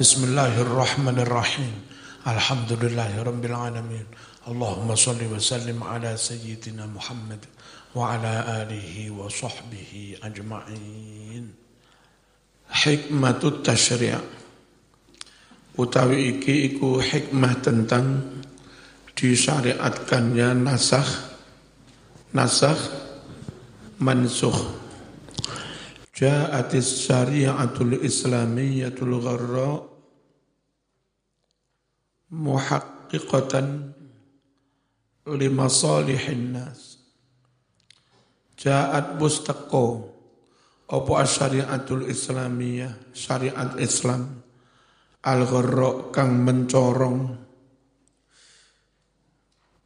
Bismillahirrahmanirrahim. Alhamdulillahirabbil alamin. Allahumma salli wa sallim ala sayyidina Muhammad wa ala alihi wa sahbihi ajma'in. Hikmatut tasyri' utawi iki iku hikmah tentang disyariatkannya nasakh nasakh mansukh Ja'atis syari'atul islamiyatul gharra muhaqqiqatan limasalihin nas. Ja'at bustaqo apa syariatul islamiyah, syariat Islam al-gharra kang mencorong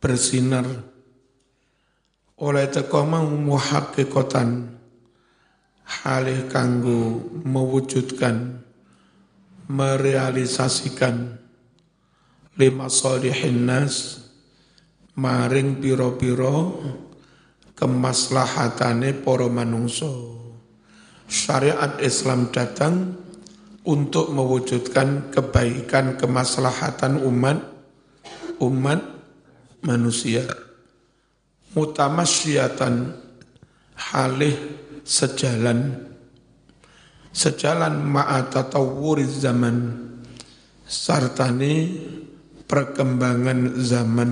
bersinar oleh teko mau muhaqqiqatan halih kanggo mewujudkan merealisasikan lima solihin nas maring piro-piro kemaslahatane para manungso syariat Islam datang untuk mewujudkan kebaikan kemaslahatan umat umat manusia. Mutamasyiatan halih sejalan. Sejalan ma'atatawwuriz zaman. Sartani perkembangan zaman.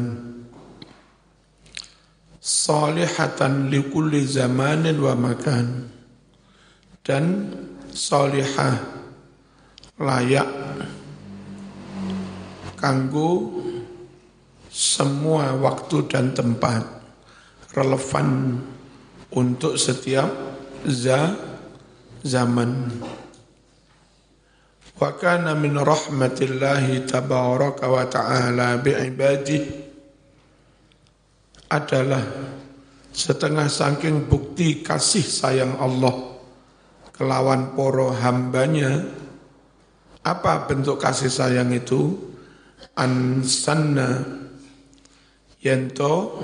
Salihatan likulli zamanin wa makan. Dan salihah layak kanggo semua waktu dan tempat relevan untuk setiap za zaman wa kana min rahmatillahi tabaraka wa ta'ala bi'ibadihi. Adalah setengah saking bukti kasih sayang Allah kelawan poro hambanya. Apa bentuk kasih sayang itu? Ansanna yento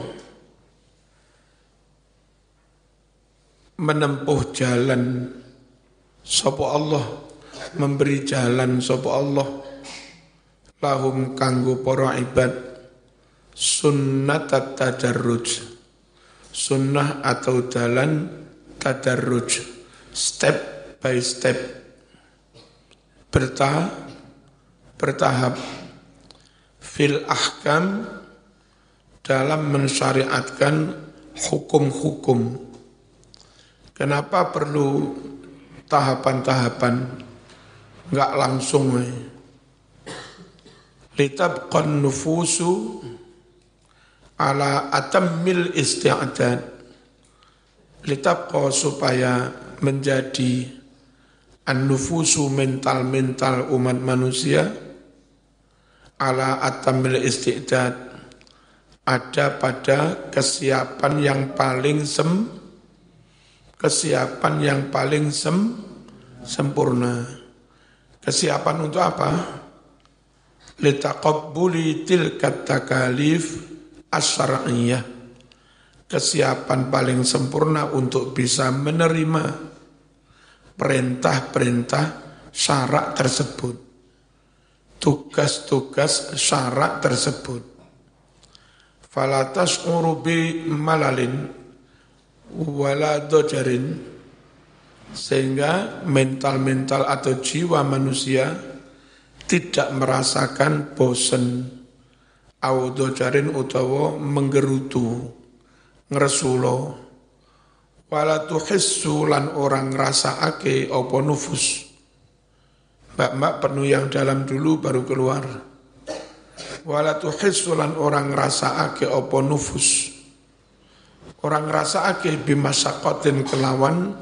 menempuh jalan sapa Allah memberi jalan sapa Allah. Lahum kanggo para ibad. Sunnat tadarruj. Sunnah atau jalan tadarruj. Step by step. Bertahap bertahap. Fil ahkam dalam mensyariatkan hukum-hukum. Kenapa perlu tahapan-tahapan? Enggak langsung. Litabqan nufusu ala atammil isti'adad. Litabqa supaya menjadi an-nufusu mental-mental umat manusia ala atamil isti'dad ada pada kesiapan yang paling sem kesiapan yang paling sem, sempurna. Kesiapan untuk apa? Litaqabbuli tilkat takalif asyara'iyah. Kesiapan paling sempurna untuk bisa menerima perintah-perintah syarak tersebut. Tugas-tugas syarak tersebut. Falatas urubi malalin wala dojarin sehingga mental-mental atau jiwa manusia tidak merasakan bosan au dojarin utawa menggerutu ngresulo wala tuhissu lan orang ake apa nufus. Mbak-mbak penuh yang dalam dulu baru keluar. Wala tuhissu lan orang ake apa nufus. Orang rasa ake bimasakotin kelawan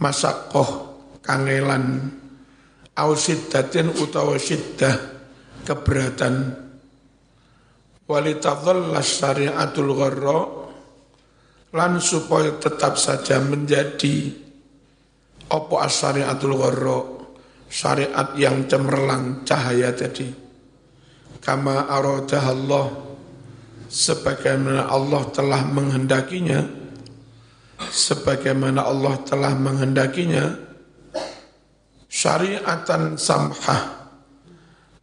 masakoh kangelan au siddatin utawa siddah keberatan. Walitadhallas syariatul gharra lan supaya tetap saja menjadi opo asyariatul gharra syariat yang cemerlang cahaya tadi. Kama aradah Allah sebagaimana Allah telah menghendakinya sebagaimana Allah telah menghendakinya syariatan samhah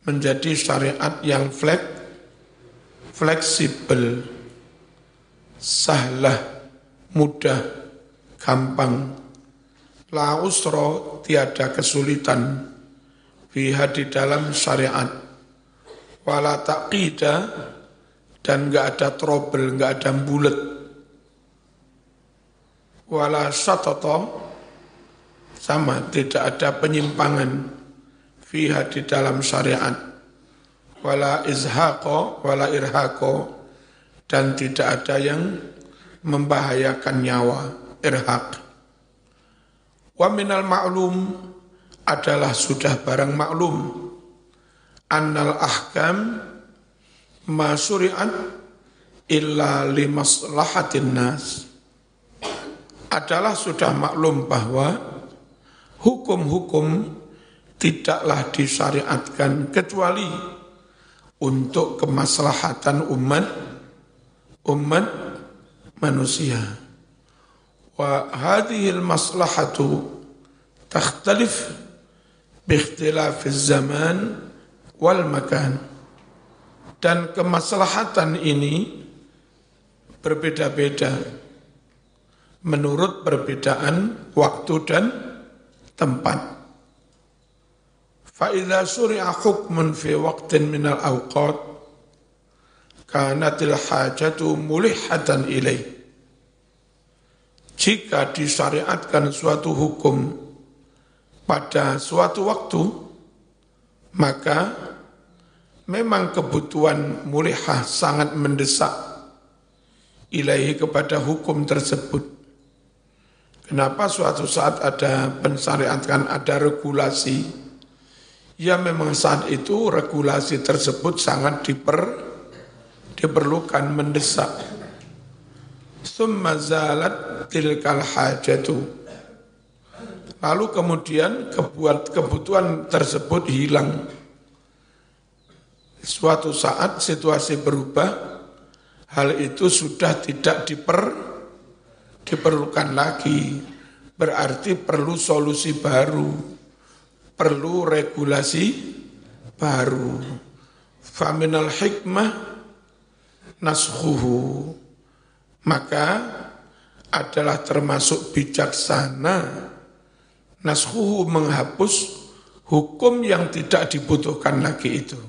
menjadi syariat yang flek, fleksibel, sahlah, mudah, gampang. La usro tiada kesulitan fiha di dalam syariat. Wala taqida dan enggak ada trouble, enggak ada bulet. Wala satata sama tidak ada penyimpangan fiha di dalam syariat. Wala izhaqo wala irhaqo dan tidak ada yang membahayakan nyawa irhaq. Wa minal ma'lum adalah sudah barang maklum annal ahkam ma illa limaslahatin nas adalah sudah maklum bahwa hukum-hukum tidaklah disyariatkan kecuali untuk kemaslahatan umat umat manusia. Wa hadhihi al-maslahatu takhtalif biikhtilaf zaman wal makan. Dan kemaslahatan ini berbeda-beda menurut perbedaan waktu dan tempat. Fa'idha suri'a hukmun fi waqtin minal awqat, kanatil hajatu mulihatan ilaih. Jika disyariatkan suatu hukum pada suatu waktu, maka memang kebutuhan mulihah sangat mendesak ilahi kepada hukum tersebut. Kenapa suatu saat ada pensyariatkan, ada regulasi? Ya memang saat itu regulasi tersebut sangat diper, diperlukan mendesak. Summa zalat tilkal hajatu. Lalu kemudian kebuat kebutuhan tersebut hilang. Suatu saat situasi berubah, hal itu sudah tidak diper, diperlukan lagi. Berarti perlu solusi baru, perlu regulasi baru. Faminal hikmah nashuhu. Maka adalah termasuk bijaksana nashuhu menghapus hukum yang tidak dibutuhkan lagi itu.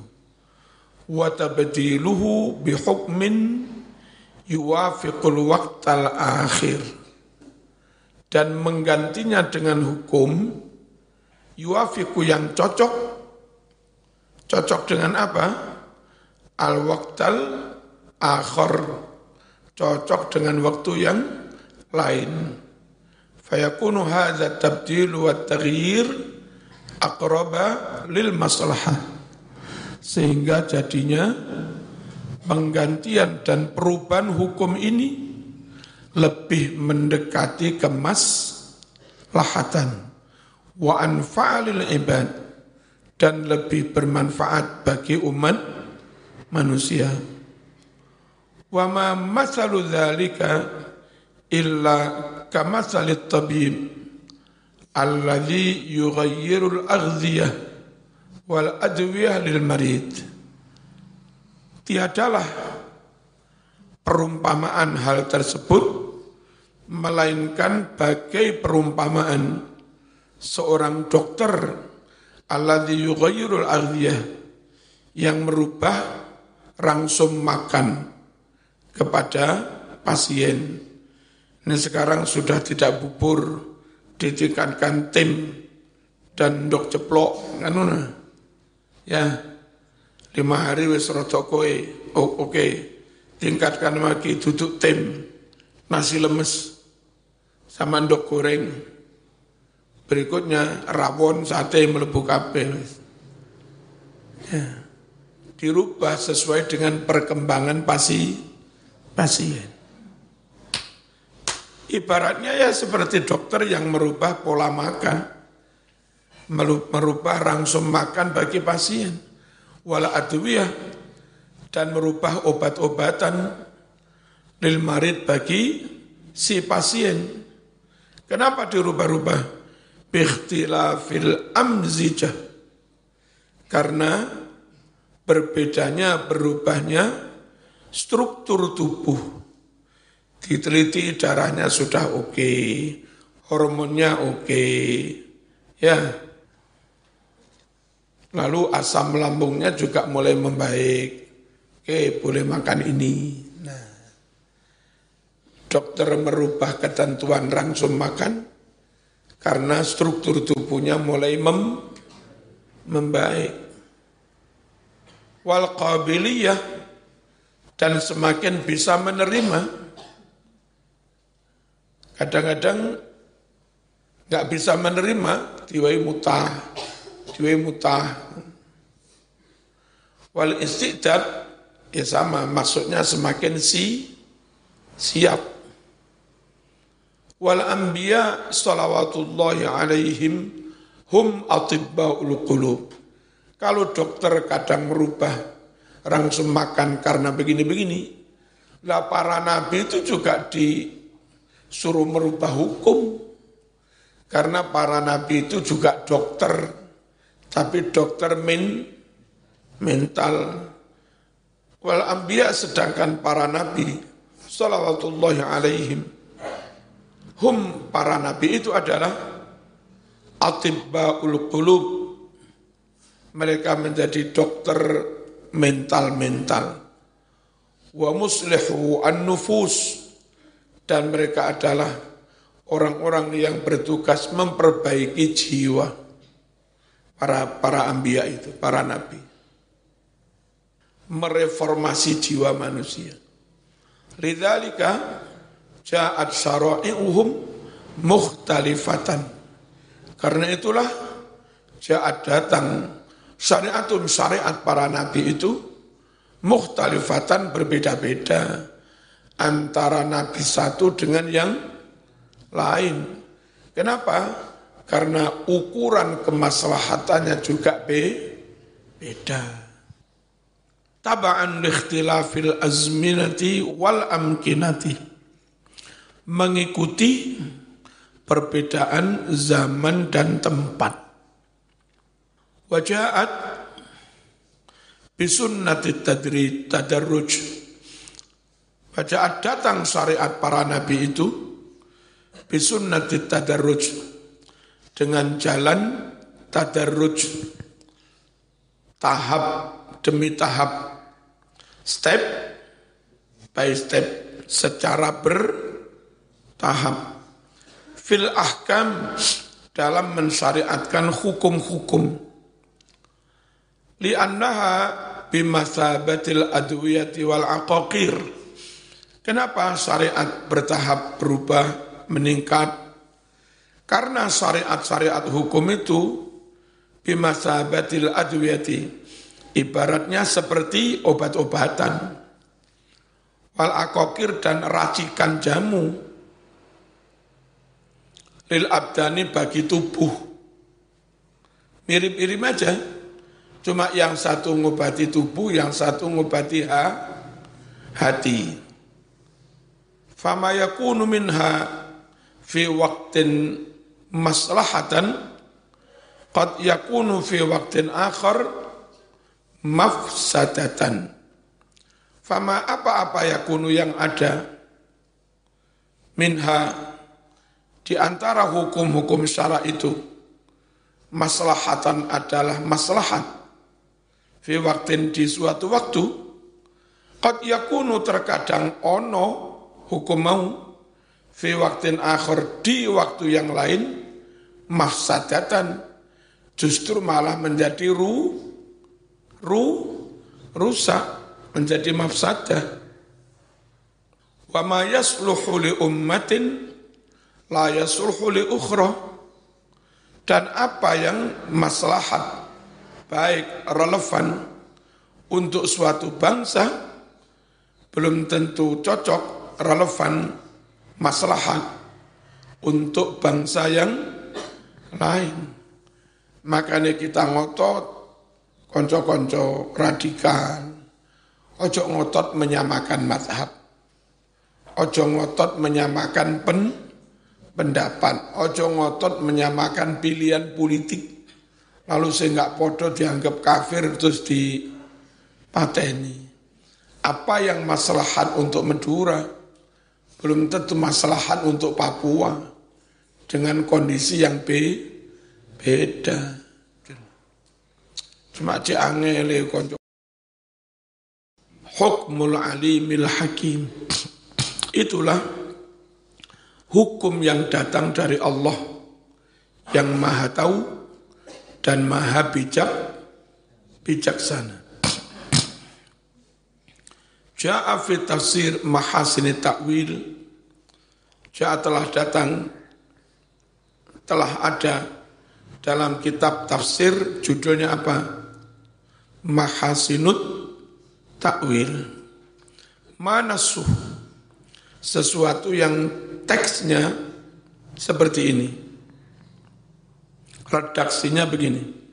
Watabdiluhu bihukmin yuwafiqul waqtal akhir. Dan menggantinya dengan hukum yuwafiqu yang cocok. Cocok dengan apa? Al waqtal akhir. Cocok dengan waktu yang lain. Fayakunu hadza tabdil wa taghyir aqraba lil maslahah. Sehingga jadinya penggantian dan perubahan hukum ini lebih mendekati kemas lahatan wa anfa'alil ibad dan lebih bermanfaat bagi umat manusia. Wa ma masalu dzalika illa kamasalit tabib alladhi yughayyirul aghdiyah wal adwiyah lil marid tiadalah perumpamaan hal tersebut melainkan bagai perumpamaan seorang dokter alladzi yughayyirul ardiyah yang merubah rangsum makan kepada pasien. Ini sekarang sudah tidak bubur, ditingkatkan tim dan dok ceplok, kan ya lima hari wis rada kowe oh, oke. Okay. tingkatkan lagi duduk tim nasi lemes. Sama ndok goreng. Berikutnya rawon sate melebu kabeh ya. dirubah sesuai dengan perkembangan pasi pasien. Ibaratnya ya seperti dokter yang merubah pola makan merubah rangsum makan bagi pasien wala adwiyah dan merubah obat-obatan lil marid bagi si pasien. Kenapa dirubah-rubah? Bikhtilafil amzijah. Karena berbedanya, berubahnya struktur tubuh. Diteliti darahnya sudah oke, okay, hormonnya oke, okay, ya. Lalu asam lambungnya juga mulai membaik. Oke, boleh makan ini. Nah, dokter merubah ketentuan langsung makan karena struktur tubuhnya mulai mem, membaik. Wal qabiliyah dan semakin bisa menerima. Kadang-kadang nggak bisa menerima diwai mutah, diwai mutah. Wal istidad ya sama, maksudnya semakin si siap. Wal anbiya salawatullahi alaihim hum atibba'ul qulub. Kalau dokter kadang merubah langsung makan karena begini-begini, lah para nabi itu juga disuruh merubah hukum. Karena para nabi itu juga dokter, tapi dokter min, mental. Wal anbiya sedangkan para nabi salawatullahi alaihim. Hum para nabi itu adalah atibbaul qulub. Mereka menjadi dokter mental-mental. Wa muslihu an-nufus. Dan mereka adalah orang-orang yang bertugas memperbaiki jiwa para para ambia itu, para nabi. Mereformasi jiwa manusia. Lidzalika ja'at syara'i'uhum mukhtalifatan. Karena itulah ja'at datang syariatun syariat para nabi itu mukhtalifatan berbeda-beda antara nabi satu dengan yang lain. Kenapa? Karena ukuran kemaslahatannya juga beda. Taba'an likhtilafil azminati wal amkinati. Mengikuti perbedaan zaman dan tempat. Wajahat bisunnati tadri tadarruj. Wajahat datang syariat para nabi itu bisunnati tadarruj dengan jalan tadarruj. Tahap demi tahap step by step secara bertahap. Fil ahkam dalam mensyariatkan hukum-hukum. Li'annaha bimasabatil adwiyati wal aqaqir. Kenapa syariat bertahap berubah meningkat karena syariat-syariat hukum itu bimasabatil adwiyati Ibaratnya seperti obat-obatan. Wal akokir dan racikan jamu. Lil abdani bagi tubuh. Mirip-mirip aja. Cuma yang satu ngobati tubuh, yang satu ngobati ha, hati. Fama yakunu minha fi waktin maslahatan qad yakunu fi waktin akhar mafsadatan. Fama apa-apa ya kunu yang ada minha di antara hukum-hukum syara itu maslahatan adalah maslahat fi waktin di suatu waktu qad yakunu terkadang ono hukum mau fi waktin akhir di waktu yang lain mafsadatan justru malah menjadi ru ru, rusak, menjadi mafsadah. Wa ma yasluhu li ummatin la yasluhu li ukhra. Dan apa yang maslahat, baik relevan untuk suatu bangsa, belum tentu cocok, relevan, maslahat untuk bangsa yang lain. Makanya kita ngotot konco-konco radikal, ojo ngotot menyamakan madhab, ojo ngotot menyamakan pen, pendapat, ojo ngotot menyamakan pilihan politik, lalu saya nggak podo dianggap kafir terus di pateni. Apa yang maslahat untuk Madura, belum tentu maslahat untuk Papua dengan kondisi yang be, beda. Cuma cek angele konco. Hukmul alimil hakim. Itulah hukum yang datang dari Allah yang maha tahu dan maha bijak bijaksana. Ja'a fi tafsir mahasini ta'wil. Ja'a telah datang Telah ada Dalam kitab tafsir Judulnya apa? Mahasinut ta'wil. Manasuh Sesuatu yang teksnya Seperti ini. Redaksinya begini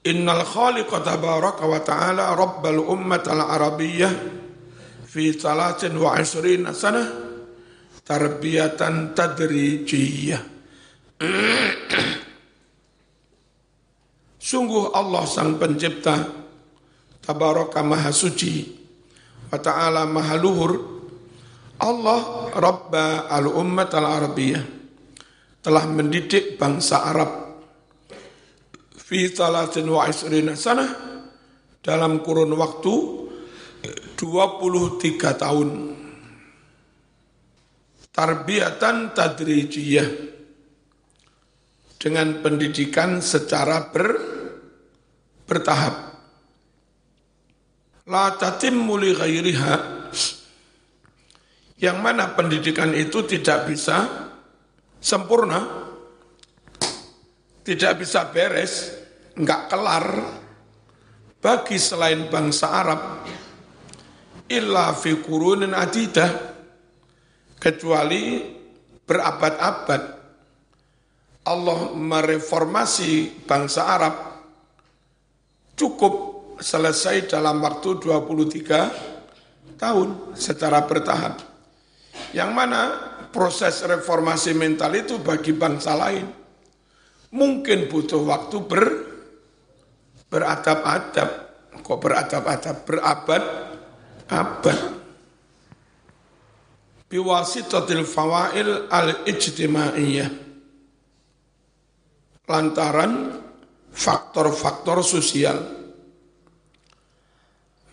Innal khaliqa tabaraka wa ta'ala rabbal ummat al-arabiyyah fi salatin wa asrin sanah tarbiyatan tadrijiyah. Sungguh Allah sang pencipta tabaraka maha suci wa ta'ala maha luhur Allah rabba al-ummat al-arabiyyah telah mendidik bangsa Arab fi talatin wa isrina sana dalam kurun waktu 23 tahun. Tarbiyatan tadrijiyah dengan pendidikan secara ber, bertahap. La tatimmu li ghairiha yang mana pendidikan itu tidak bisa sempurna tidak bisa beres nggak kelar bagi selain bangsa Arab illa fi kurunin adidah kecuali berabad-abad Allah mereformasi bangsa Arab cukup selesai dalam waktu 23 tahun secara bertahap. Yang mana proses reformasi mental itu bagi bangsa lain mungkin butuh waktu ber beradab-adab. Kok beradab-adab? Berabad-abad. Biwasitatil fawail al-ijtimaiyah. Lantaran faktor-faktor sosial.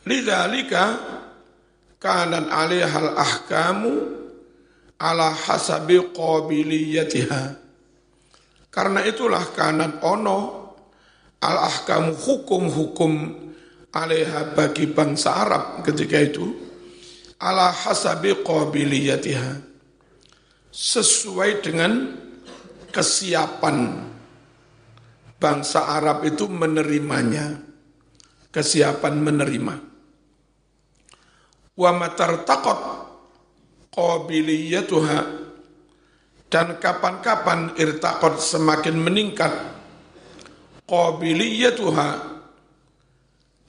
Lidzalika kanan alihal ahkamu ala hasabi qabiliyatiha. Karena itulah kanan ono al ahkamu hukum-hukum alaiha bagi bangsa Arab ketika itu ala hasabi qabiliyatiha sesuai dengan kesiapan bangsa Arab itu menerimanya kesiapan menerima. Wa matartaqat qabiliyatuha dan kapan-kapan irtaqat semakin meningkat qabiliyatuha.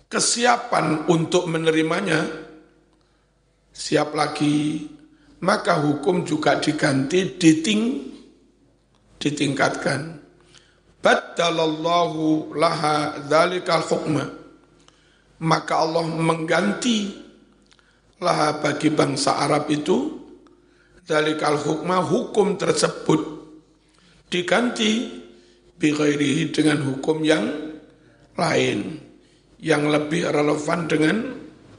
Kesiapan untuk menerimanya. Siap lagi. Maka hukum juga diganti diting ditingkatkan. Badalallahu laha dzalikal hukma. Maka Allah mengganti laha bagi bangsa Arab itu. Dzalikal hukma hukum tersebut diganti bighairihi dengan hukum yang lain yang lebih relevan dengan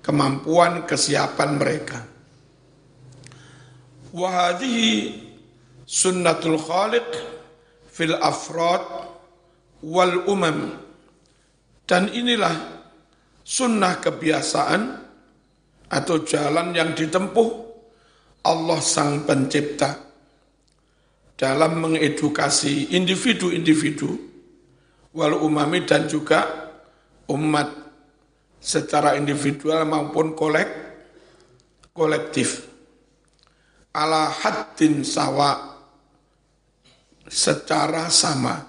kemampuan kesiapan mereka. Wahadihi sunnatul khaliq fil afrad wal umam. Dan inilah sunnah kebiasaan atau jalan yang ditempuh Allah sang pencipta dalam mengedukasi individu-individu wal umami dan juga umat secara individual maupun kolek kolektif. Ala haddin sawa secara sama.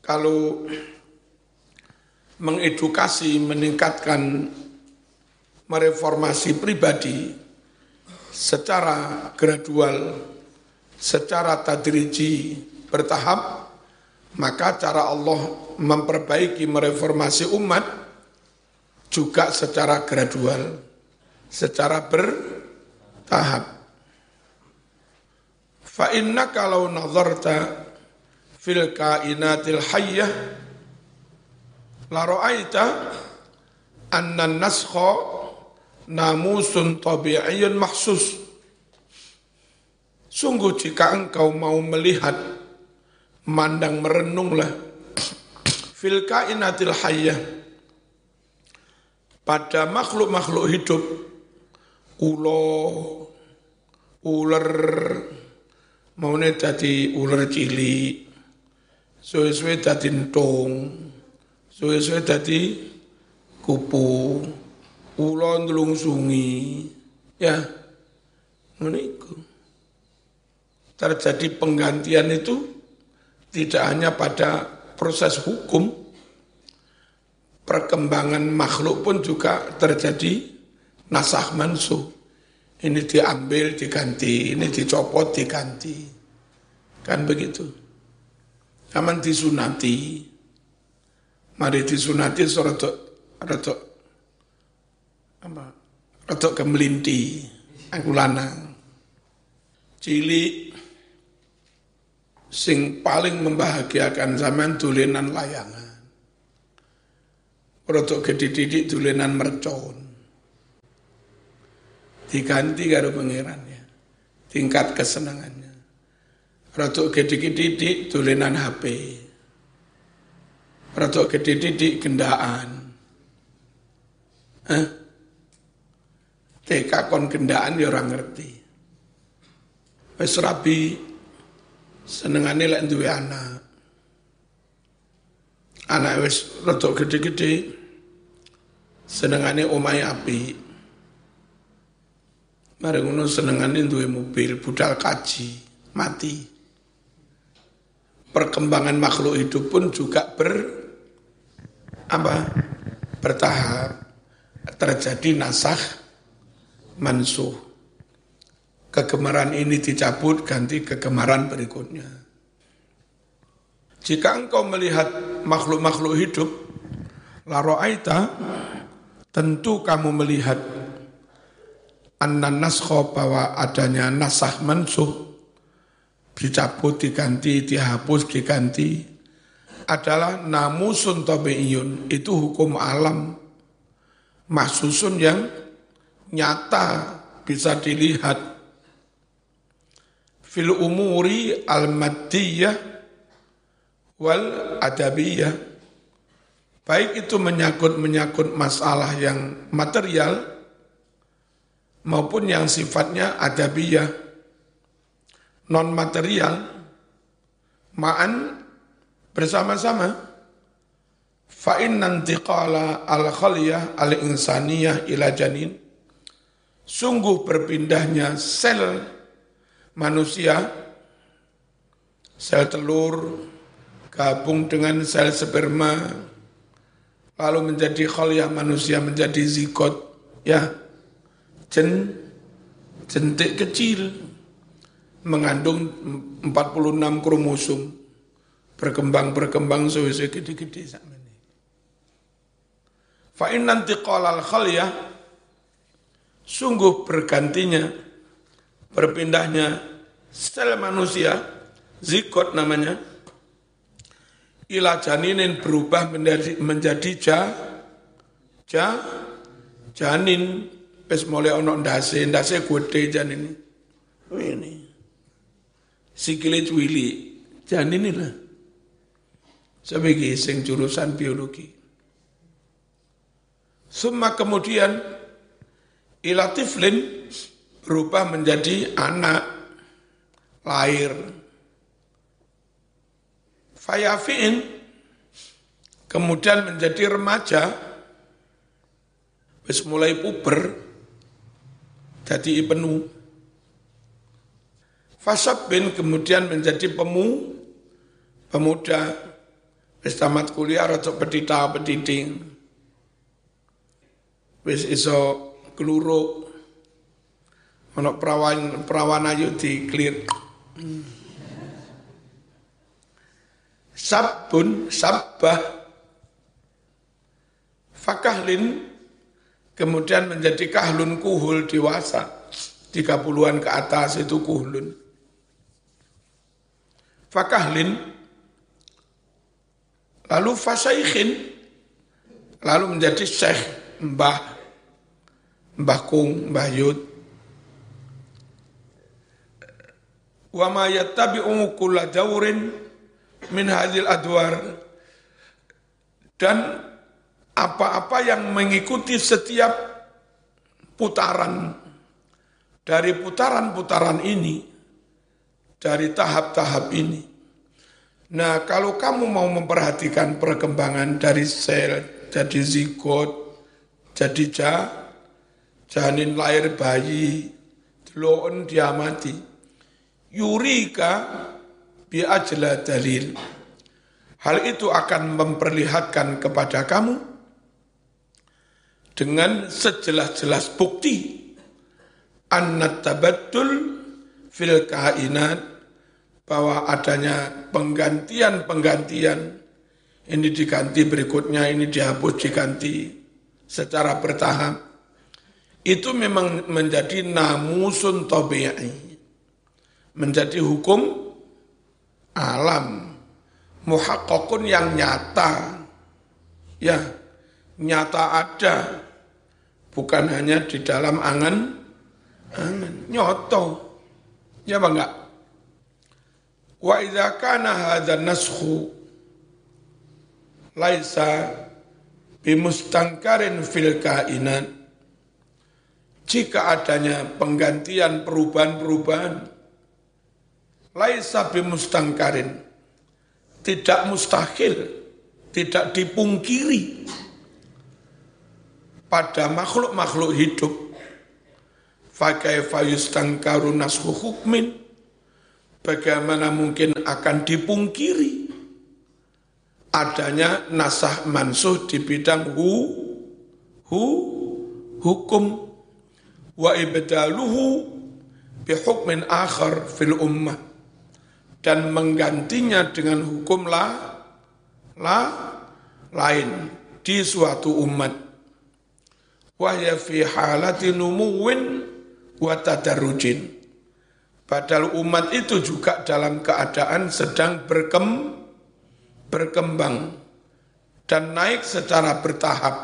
Kalau mengedukasi meningkatkan mereformasi pribadi secara gradual secara tadriji bertahap Maka cara Allah memperbaiki, mereformasi umat juga secara gradual, secara bertahap. Fa inna kalau nazarta fil kainatil hayyah la ra'aita anna naskha namusun tabi'iyyun mahsus. Sungguh jika engkau mau melihat, mandang merenunglah. Fil kainatil hayyah pada makhluk-makhluk hidup ulo ular maune dadi ular cilik suwe-suwe dadi entung suwe-suwe dadi kupu ulo nlungsungi ya ngono terjadi penggantian itu tidak hanya pada proses hukum perkembangan makhluk pun juga terjadi nasah mansuh ini diambil diganti, ini dicopot diganti. Kan begitu. Zaman disunati. Mari disunati serotok rotok apa? Rotok kemelinti. Aku lanang. Sing paling membahagiakan zaman tulinan layangan. Rotok gede-didik tulinan mercon. Diganti karo pangerannya. Tingkat kesenangannya. Ratu gede-gede tulinan HP Ratu gede-gede gendaan. Hah? TK kon gendaan ya orang ngerti. Wis rabi senengane lek duwe anak anak wis rada gede-gede senengane omahe apik Mari ngono senengane duwe mobil, budal kaji, mati. Perkembangan makhluk hidup pun juga ber apa? bertahap terjadi nasah mansuh. Kegemaran ini dicabut ganti kegemaran berikutnya. Jika engkau melihat makhluk-makhluk hidup, laro'aita, tentu kamu melihat anna naskho bahwa adanya nasah mansuh dicabut diganti dihapus diganti adalah namusun tabi'iyun itu hukum alam mahsusun yang nyata bisa dilihat fil umuri al maddiyah wal adabiyah. Baik itu menyangkut menyangkut masalah yang material maupun yang sifatnya adabiyah. Non material ma'an bersama-sama. Fa nanti kala al khaliyah al insaniyah ila janin. Sungguh berpindahnya sel manusia sel telur gabung dengan sel sperma lalu menjadi khaliyah manusia menjadi zigot ya jen, jentik kecil mengandung 46 kromosom berkembang-berkembang suwe-suwe gede-gede sama ini. Fa'in nanti kolal khaliyah sungguh bergantinya berpindahnya sel manusia zikot namanya ila janinin berubah menjadi menjadi ja, ja janin Wis mulai ono ndase, ndase gede jan ini. Oh ini. Sikile cuwili, jan ini lah. Sebagai sing jurusan biologi. Semua kemudian ilatiflin berubah menjadi anak lahir. Fayafi'in kemudian menjadi remaja, wis mulai puber, jadi penuh. Fasab bin kemudian menjadi pemu, pemuda, wis tamat kuliah atau pedita pediding. Wis iso keluru, ono perawan perawan ayu di clear. Sabbun, sabbah. Fakahlin, kemudian menjadi kahlun kuhul dewasa. 30-an ke atas itu kuhlun. Fakahlin, lalu fasaikhin, lalu menjadi syekh, mbah, mbah kung, mbah yud. Wa ma yattabi'u kulla jawrin min hadil adwar dan apa-apa yang mengikuti setiap putaran dari putaran-putaran ini dari tahap-tahap ini. Nah, kalau kamu mau memperhatikan perkembangan dari sel, jadi zigot, jadi jah, janin lahir bayi, loon dia mati. Yurika bi ajla dalil. Hal itu akan memperlihatkan kepada kamu dengan sejelas-jelas bukti annat tabattul fil kainat bahwa adanya penggantian-penggantian ini diganti berikutnya ini dihapus diganti secara bertahap itu memang menjadi namusun tabi'i menjadi hukum alam muhakkakun yang nyata. Ya nyata ada bukan hanya di dalam angan angan nyoto. Ya bangga wa idza kana hadza laisa bimustangkarin fil kainat. Jika adanya penggantian perubahan-perubahan laisa bimustangkarin. Tidak mustahil tidak dipungkiri pada makhluk-makhluk hidup. Fakaifa yustangkaru nashu hukmin? Bagaimana mungkin akan dipungkiri adanya nasah mansuh di bidang hu hu hukum? Wa ibdaluhu bihukmin akhar fil ummah dan menggantinya dengan hukum la, la lain di suatu umat. Wahya fi halati. Padahal umat itu juga dalam keadaan sedang berkem, berkembang dan naik secara bertahap.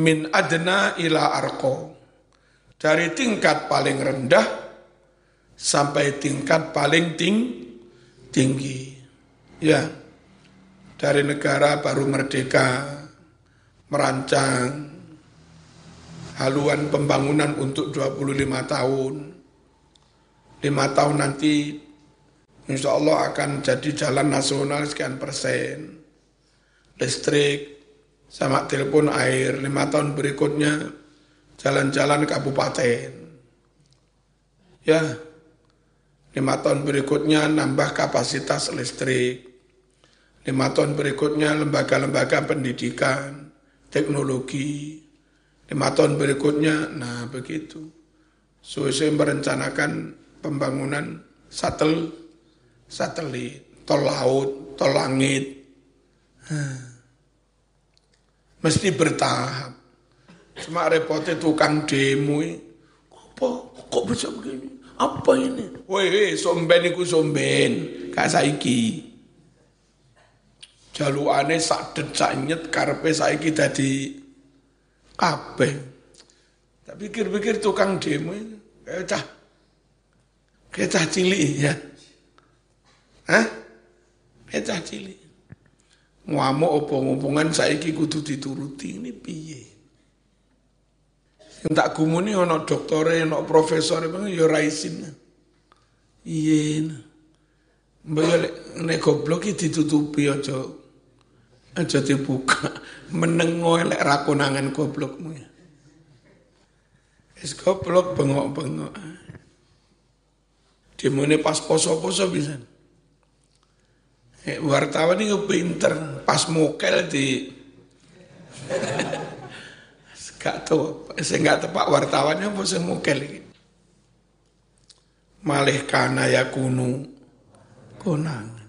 Min adna ila arko. Dari tingkat paling rendah sampai tingkat paling ting, tinggi. Ya, dari negara baru merdeka, merancang haluan pembangunan untuk 25 tahun. Lima tahun nanti insya Allah akan jadi jalan nasional sekian persen. Listrik, sama telepon air. Lima tahun berikutnya jalan-jalan kabupaten. Ya, Lima tahun berikutnya nambah kapasitas listrik. Lima tahun berikutnya lembaga-lembaga pendidikan, teknologi. Lima tahun berikutnya, nah begitu. Suwe-suwe merencanakan pembangunan satel, satelit, tol laut, tol langit. Mesti bertahap. Cuma repotnya tukang demo, kok, kok bisa begini? Apa ini? Woi, somben iku somben, kak saiki. Jalukane sak sak nyet karepe saiki dadi kabeh. Tak pikir-pikir tukang demo kayak cah kayak cah cilik ya. Hah? Kayak cah cilik. Ngamuk opong-opongan saiki kudu dituruti ini piye? Tak gumuni ana doktore, ana profesor ya ra isin. Iya. Mbak nek goblok iki ditutupi aja aja dibuka. Menengo elek ra goblokmu ya. Wis goblok bengok-bengok. Dimone pas poso-poso bisa. Eh, wartawan ini pinter, pas mokel di Gak tahu, saya gak tepak wartawannya apa saya ini. Malih kana ya kunu konangan.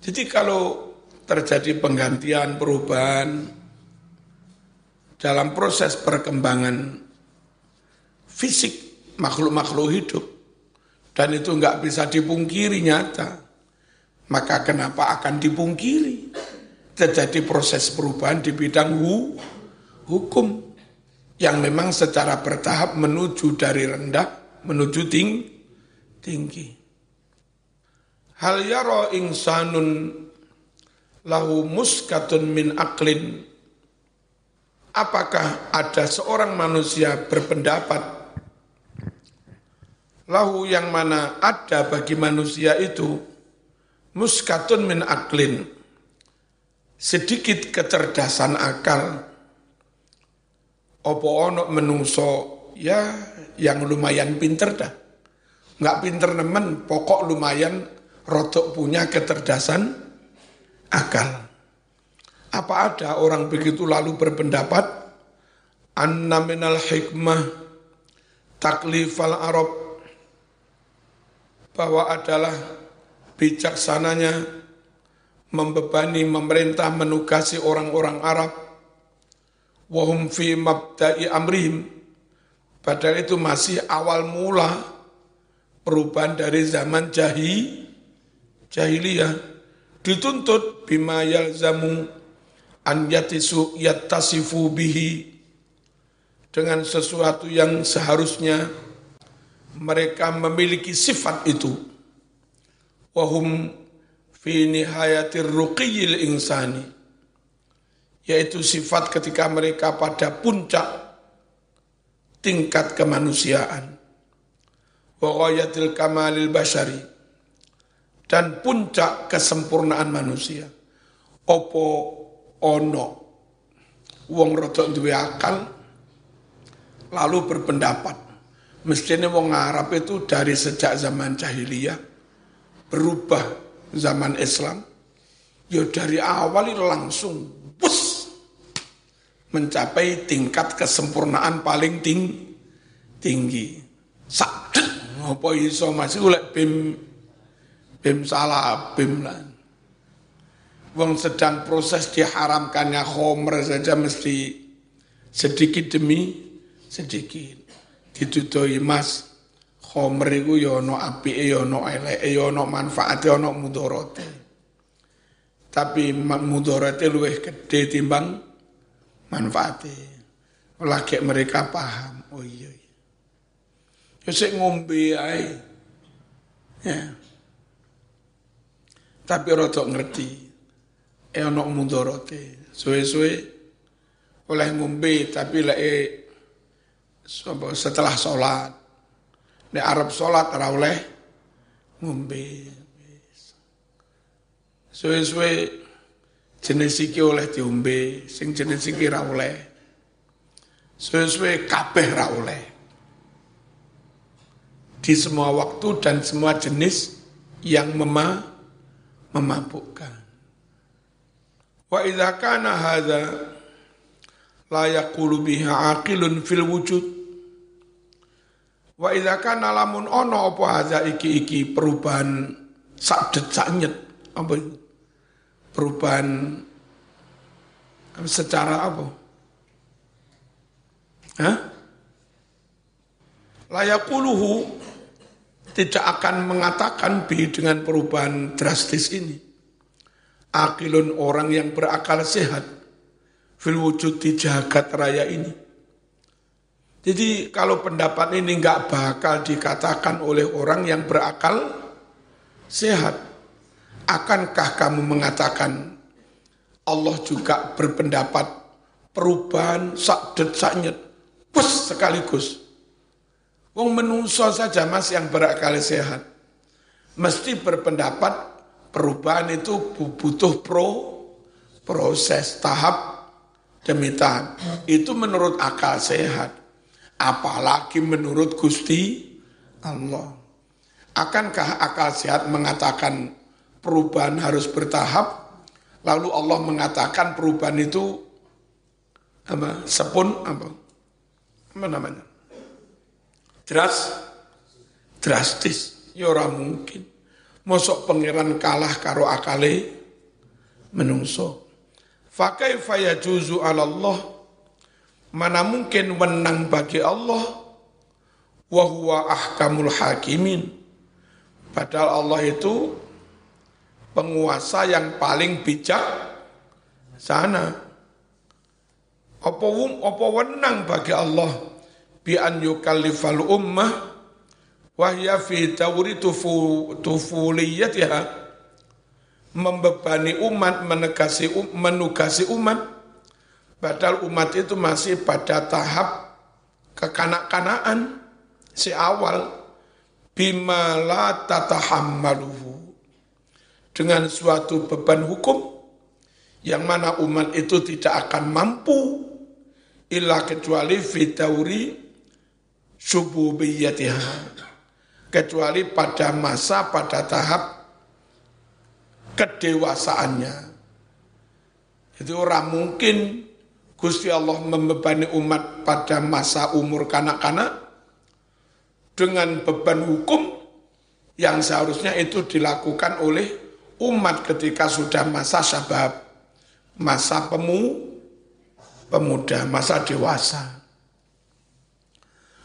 Jadi kalau terjadi penggantian, perubahan dalam proses perkembangan fisik makhluk-makhluk hidup dan itu nggak bisa dipungkiri nyata, maka kenapa akan dipungkiri? Terjadi proses perubahan di bidang hu, hukum yang memang secara bertahap menuju dari rendah menuju ting, tinggi. Hal yaro insanun lahu muskatun min aklin. Apakah ada seorang manusia berpendapat lahu yang mana ada bagi manusia itu muskatun min aklin sedikit kecerdasan akal opo ono menungso ya yang lumayan pinter dah. Nggak pinter nemen, pokok lumayan rotok punya kecerdasan akal. Apa ada orang begitu lalu berpendapat anna minal hikmah taklifal Arab bahwa adalah bijaksananya membebani memerintah menugasi orang-orang Arab wahum fi mabda'i amrihim. Padahal itu masih awal mula perubahan dari zaman jahi jahiliyah. Dituntut bima yalzamu an yatisu yattasifu bihi. Dengan sesuatu yang seharusnya mereka memiliki sifat itu. Wahum fi nihayatir ruqiyil insani yaitu sifat ketika mereka pada puncak tingkat kemanusiaan. Kamalil basyari dan puncak kesempurnaan manusia. Opo ono. Wong rodok duwe akal lalu berpendapat. Mestinya wong Arab itu dari sejak zaman jahiliyah berubah zaman Islam. Ya dari awal langsung bus mencapai tingkat kesempurnaan paling ting tinggi. Sak apa iso masih oleh bim bim salah bim lah. Wong sedang proses diharamkannya khomer saja mesti sedikit demi sedikit ditutui mas khomer itu ya ono api ya ono elek ya manfaat ya ono mudorote tapi mudorote luwih gede timbang manfaatnya. Lagi mereka paham. Oh iya. iya. Ya sik ngombe ae. Ya. Tapi rotok ngerti. Eh ono mudorote. Suwe-suwe oleh ngombe tapi lek setelah sholat. Nek Arab sholat ora oleh ngombe. Suwe-suwe jenis iki oleh diombe, sing jenis iki ra oleh. Suwe-suwe kabeh ra oleh. Di semua waktu dan semua jenis yang mema memabukkan. Wa idza kana hadza la yaqulu biha aqilun fil wujud. Wa idza kana lamun ono apa hadza iki-iki perubahan sak det sak nyet apa itu? Perubahan secara apa? Hah? Layakuluhu tidak akan mengatakan bi dengan perubahan drastis ini. Akilun orang yang berakal sehat fil wujud di jagat raya ini. Jadi kalau pendapat ini nggak bakal dikatakan oleh orang yang berakal sehat. Akankah kamu mengatakan Allah juga berpendapat perubahan sak det sak nyet pus sekaligus. Wong menungso saja mas yang berakal sehat. Mesti berpendapat perubahan itu butuh pro proses tahap demi tahap. Itu menurut akal sehat. Apalagi menurut Gusti Allah. Akankah akal sehat mengatakan perubahan harus bertahap, lalu Allah mengatakan perubahan itu apa? Sepun apa? Apa namanya? Dras, drastis. Ya mungkin. Mosok pangeran kalah karo akale menungso. Fakai fayajuzu ala Allah mana mungkin wenang bagi Allah wa huwa ahkamul hakimin. Padahal Allah itu penguasa yang paling bijak sana. Apa wum apa wenang bagi Allah? Bi an yukallifal ummah wa hiya fi tawri tufu, tufuliyatiha. Membebani umat, menegasi, um, menugasi umat, padahal umat itu masih pada tahap kekanak-kanaan si awal. Bima la tatahammaluhu dengan suatu beban hukum yang mana umat itu tidak akan mampu illa kecuali fitauri sububiyatiha kecuali pada masa pada tahap kedewasaannya. Itu orang mungkin Gusti Allah membebani umat pada masa umur kanak-kanak dengan beban hukum yang seharusnya itu dilakukan oleh umat ketika sudah masa sabab, masa pemu, pemuda, masa dewasa.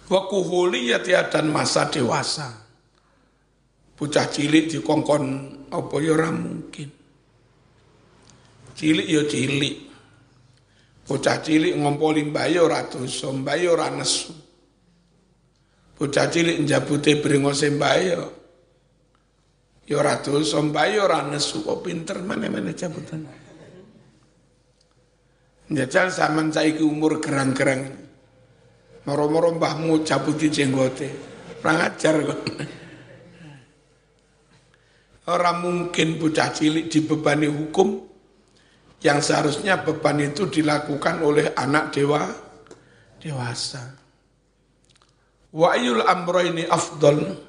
Wakuhuliyati dan masa dewasa. Bocah cilik dikongkon apa ya mungkin. Cilik ya cilik. Bocah cilik ngompoli mbaye ora dosa, mbaye ora nesu. Bocah cilik njabute brengose mbaye ya ya ora dosa, mbaye ora nesu. Kok pinter mana-mana jabutan. Njajal zaman saiki umur gerang-gerang. Moro-moro mbahmu jabuti jenggote. Kurang ajar kok. Orang mungkin bocah cilik dibebani hukum yang seharusnya beban itu dilakukan oleh anak dewa dewasa. Wa ayul ini afdol.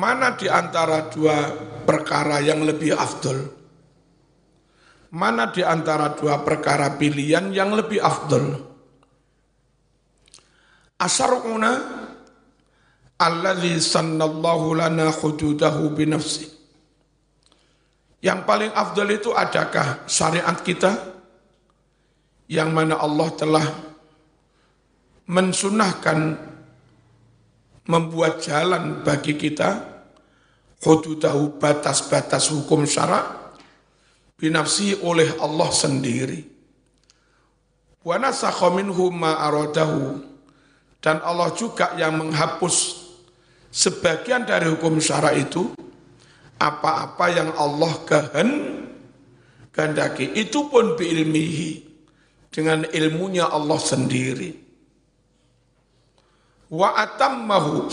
Mana di antara dua perkara yang lebih afdol? Mana di antara dua perkara pilihan yang lebih afdol? Asarukuna alladzi sannallahu lana hududahu binafsi. Yang paling afdal itu adakah syariat kita yang mana Allah telah mensunahkan membuat jalan bagi kita hududahu batas-batas hukum syarak? Binafsi oleh Allah sendiri. Wa ma aradahu. Dan Allah juga yang menghapus sebagian dari hukum syara itu apa-apa yang Allah kehen kehendaki. Itu pun biilmihi dengan ilmunya Allah sendiri. Wa atammahu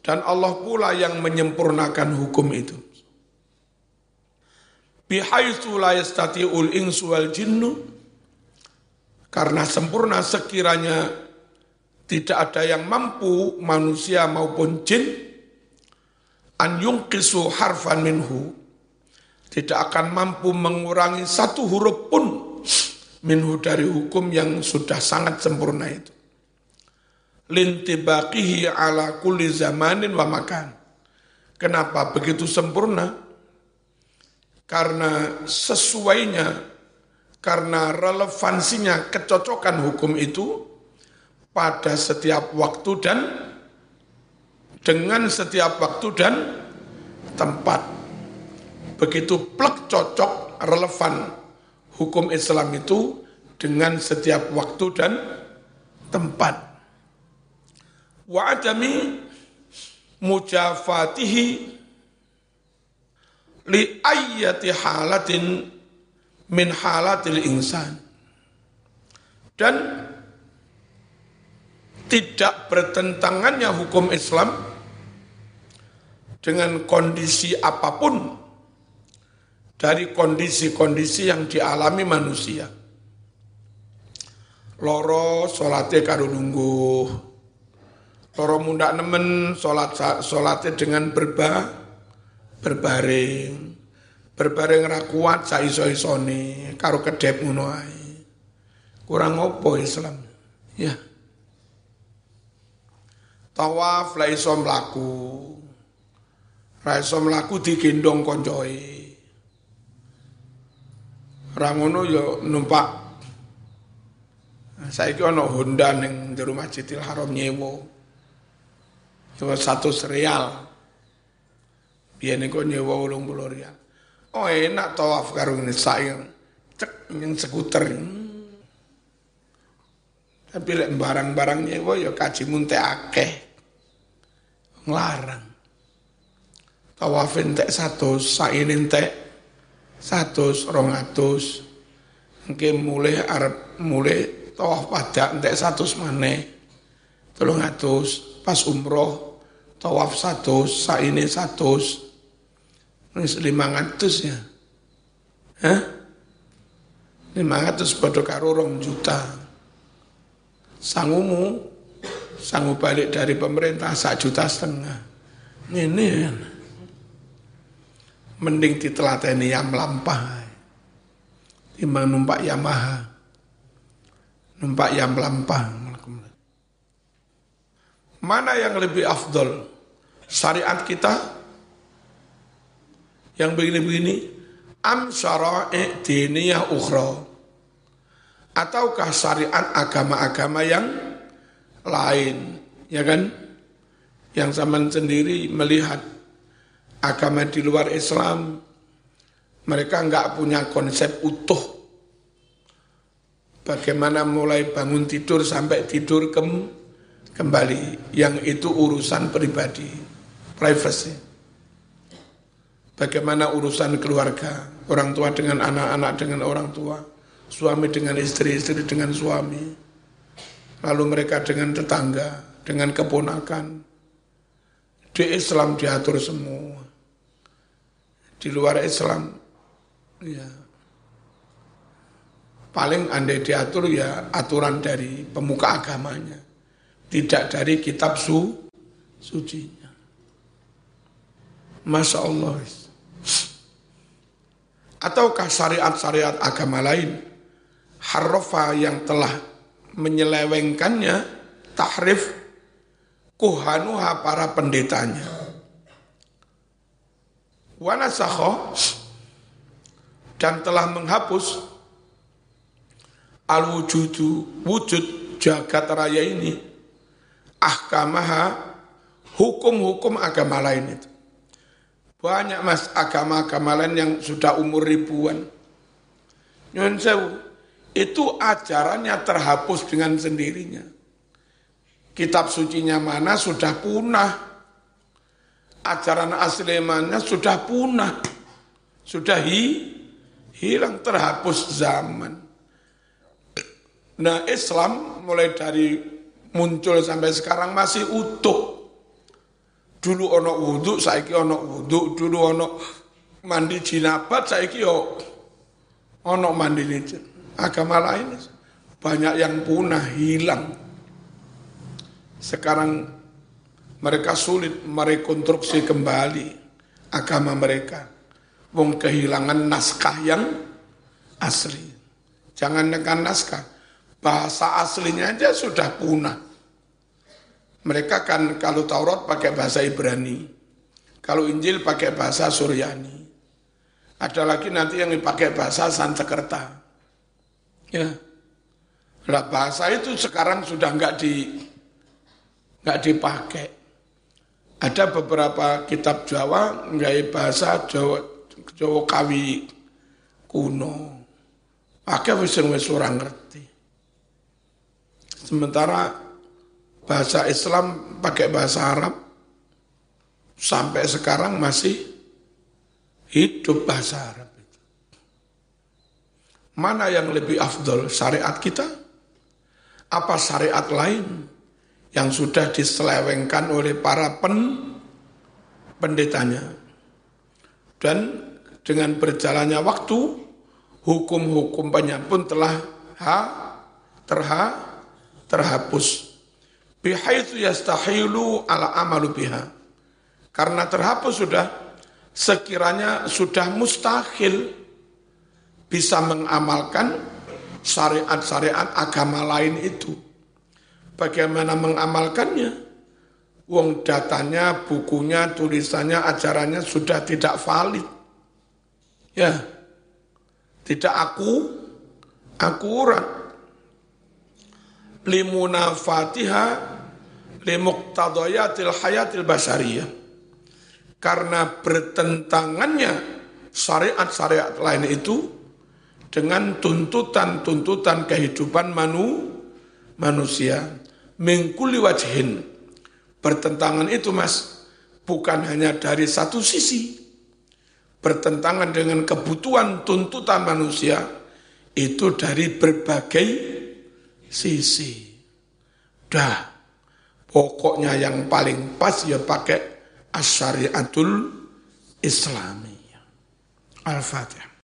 dan Allah pula yang menyempurnakan hukum itu. Bihaitsu la yastati'ul insu wal jinnu. Karena sempurna sekiranya tidak ada yang mampu manusia maupun jin an yungkisu harfan minhu. Tidak akan mampu mengurangi satu huruf pun minhu dari hukum yang sudah sangat sempurna itu lintibaqihi ala kulli zamanin wa makan kenapa begitu sempurna karena sesuainya karena relevansinya kecocokan hukum itu pada setiap waktu dan dengan setiap waktu dan tempat. Begitu plek cocok relevan hukum Islam itu dengan setiap waktu dan tempat. Wa adami mujafatihi li ayyati halatin min halatil insan. Dan tidak bertentangannya hukum Islam dengan kondisi apa pun dari kondisi-kondisi yang dialami manusia. Loro sholatnya karo nunggu, loro mundak nemen sholat sholatnya dengan berba berbaring, berbaring rakuat sa iso isone karo kedep ngono Kurang opo Islam? Ya. Tawaf la iso mlaku. Ra iso mlaku digendong koncoe. Orang ngono ya numpak saya kira ono Honda ning jero Masjidil Haram nyewa. Nyewa satu serial. Biyen kok nyewa 80 rial. Oh enak tawaf karo ini saya cek yang skuter. Tapi lek barang-barang nyewa ya kaji munte akeh. Nglarang. Tawafin tek satu, sainin tek satu, rongatus. Mungkin mulai Arab mulai tawaf pada entek satu mana, tolong atus pas umroh tawaf satu, saini satu, lima ratus ya, Hah? lima ratus pada karo rong juta. Sangumu, sanggup balik dari pemerintah sak juta setengah. Ini kan mending ditelateni yang melampah timbang numpak Yamaha numpak yang melampah mana yang lebih afdol syariat kita yang begini-begini am syara'i diniyah ukhra. Ataukah syariat agama-agama yang lain? Ya kan? Yang zaman sendiri melihat agama di luar Islam, mereka nggak punya konsep utuh. Bagaimana mulai bangun tidur sampai tidur kem, kembali, yang itu urusan pribadi, privacy. Bagaimana urusan keluarga, orang tua dengan anak-anak dengan orang tua, suami dengan istri, istri dengan suami, lalu mereka dengan tetangga, dengan keponakan. Di Islam diatur semua. Di luar Islam ya paling andai diatur ya aturan dari pemuka agamanya. Tidak dari kitab su sucinya Masya Allah. Ataukah syariat-syariat agama lain? Harrofa yang telah menyelewengkannya tahrif kuhanuha para pendetanya. Wanasakho dan telah menghapus al wujudu wujud jagat raya ini ahkamaha hukum-hukum agama lain itu banyak mas agama-agama lain yang sudah umur ribuan Nyun itu ajarannya terhapus dengan sendirinya kitab sucinya mana sudah punah ajaran aslimannya sudah punah, sudah hi, hilang terhapus zaman. Nah Islam mulai dari muncul sampai sekarang masih utuh. Dulu ono wudhu, saiki ono wudhu, dulu ono mandi jinabat, saiki yo ono mandi agama lain banyak yang punah, hilang. Sekarang mereka sulit merekonstruksi kembali agama mereka. Wong kehilangan naskah yang asli. Jangan dengan naskah. Bahasa aslinya aja sudah punah. Mereka kan kalau Taurat pakai bahasa Ibrani. Kalau Injil pakai bahasa Suryani. Ada lagi nanti yang dipakai bahasa Sanskerta. Ya. Lah bahasa itu sekarang sudah nggak di nggak dipakai. Ada beberapa kitab Jawa nggak bahasa Jawa Jawa kawi kuno. Pakai wis wis orang ngerti. Sementara bahasa Islam pakai bahasa Arab sampai sekarang masih hidup bahasa Arab itu. Mana yang lebih afdol syariat kita? Apa syariat lain? yang sudah diselewengkan oleh para pen, pendetanya. Dan dengan berjalannya waktu, hukum-hukumnya pun telah ha, terha, terhapus. Bihaitsu yastahilu ala amalu biha. Karena terhapus sudah, sekiranya sudah mustahil bisa mengamalkan syariat-syariat agama lain itu bagaimana mengamalkannya. Wong datanya, bukunya, tulisannya, ajarannya sudah tidak valid. Ya, Tidak aku, akurat. Limunafatiha limuqtadayatil hayatil basariyah. Karena bertentangannya syariat-syariat lain itu dengan tuntutan-tuntutan kehidupan manu, manusia. Mengkuli wajhin. Bertentangan itu mas, bukan hanya dari satu sisi, bertentangan dengan kebutuhan tuntutan manusia itu dari berbagai sisi. Dah, pokoknya yang paling pas ya pakai asyariatul Islamiyah. Al-Fatihah.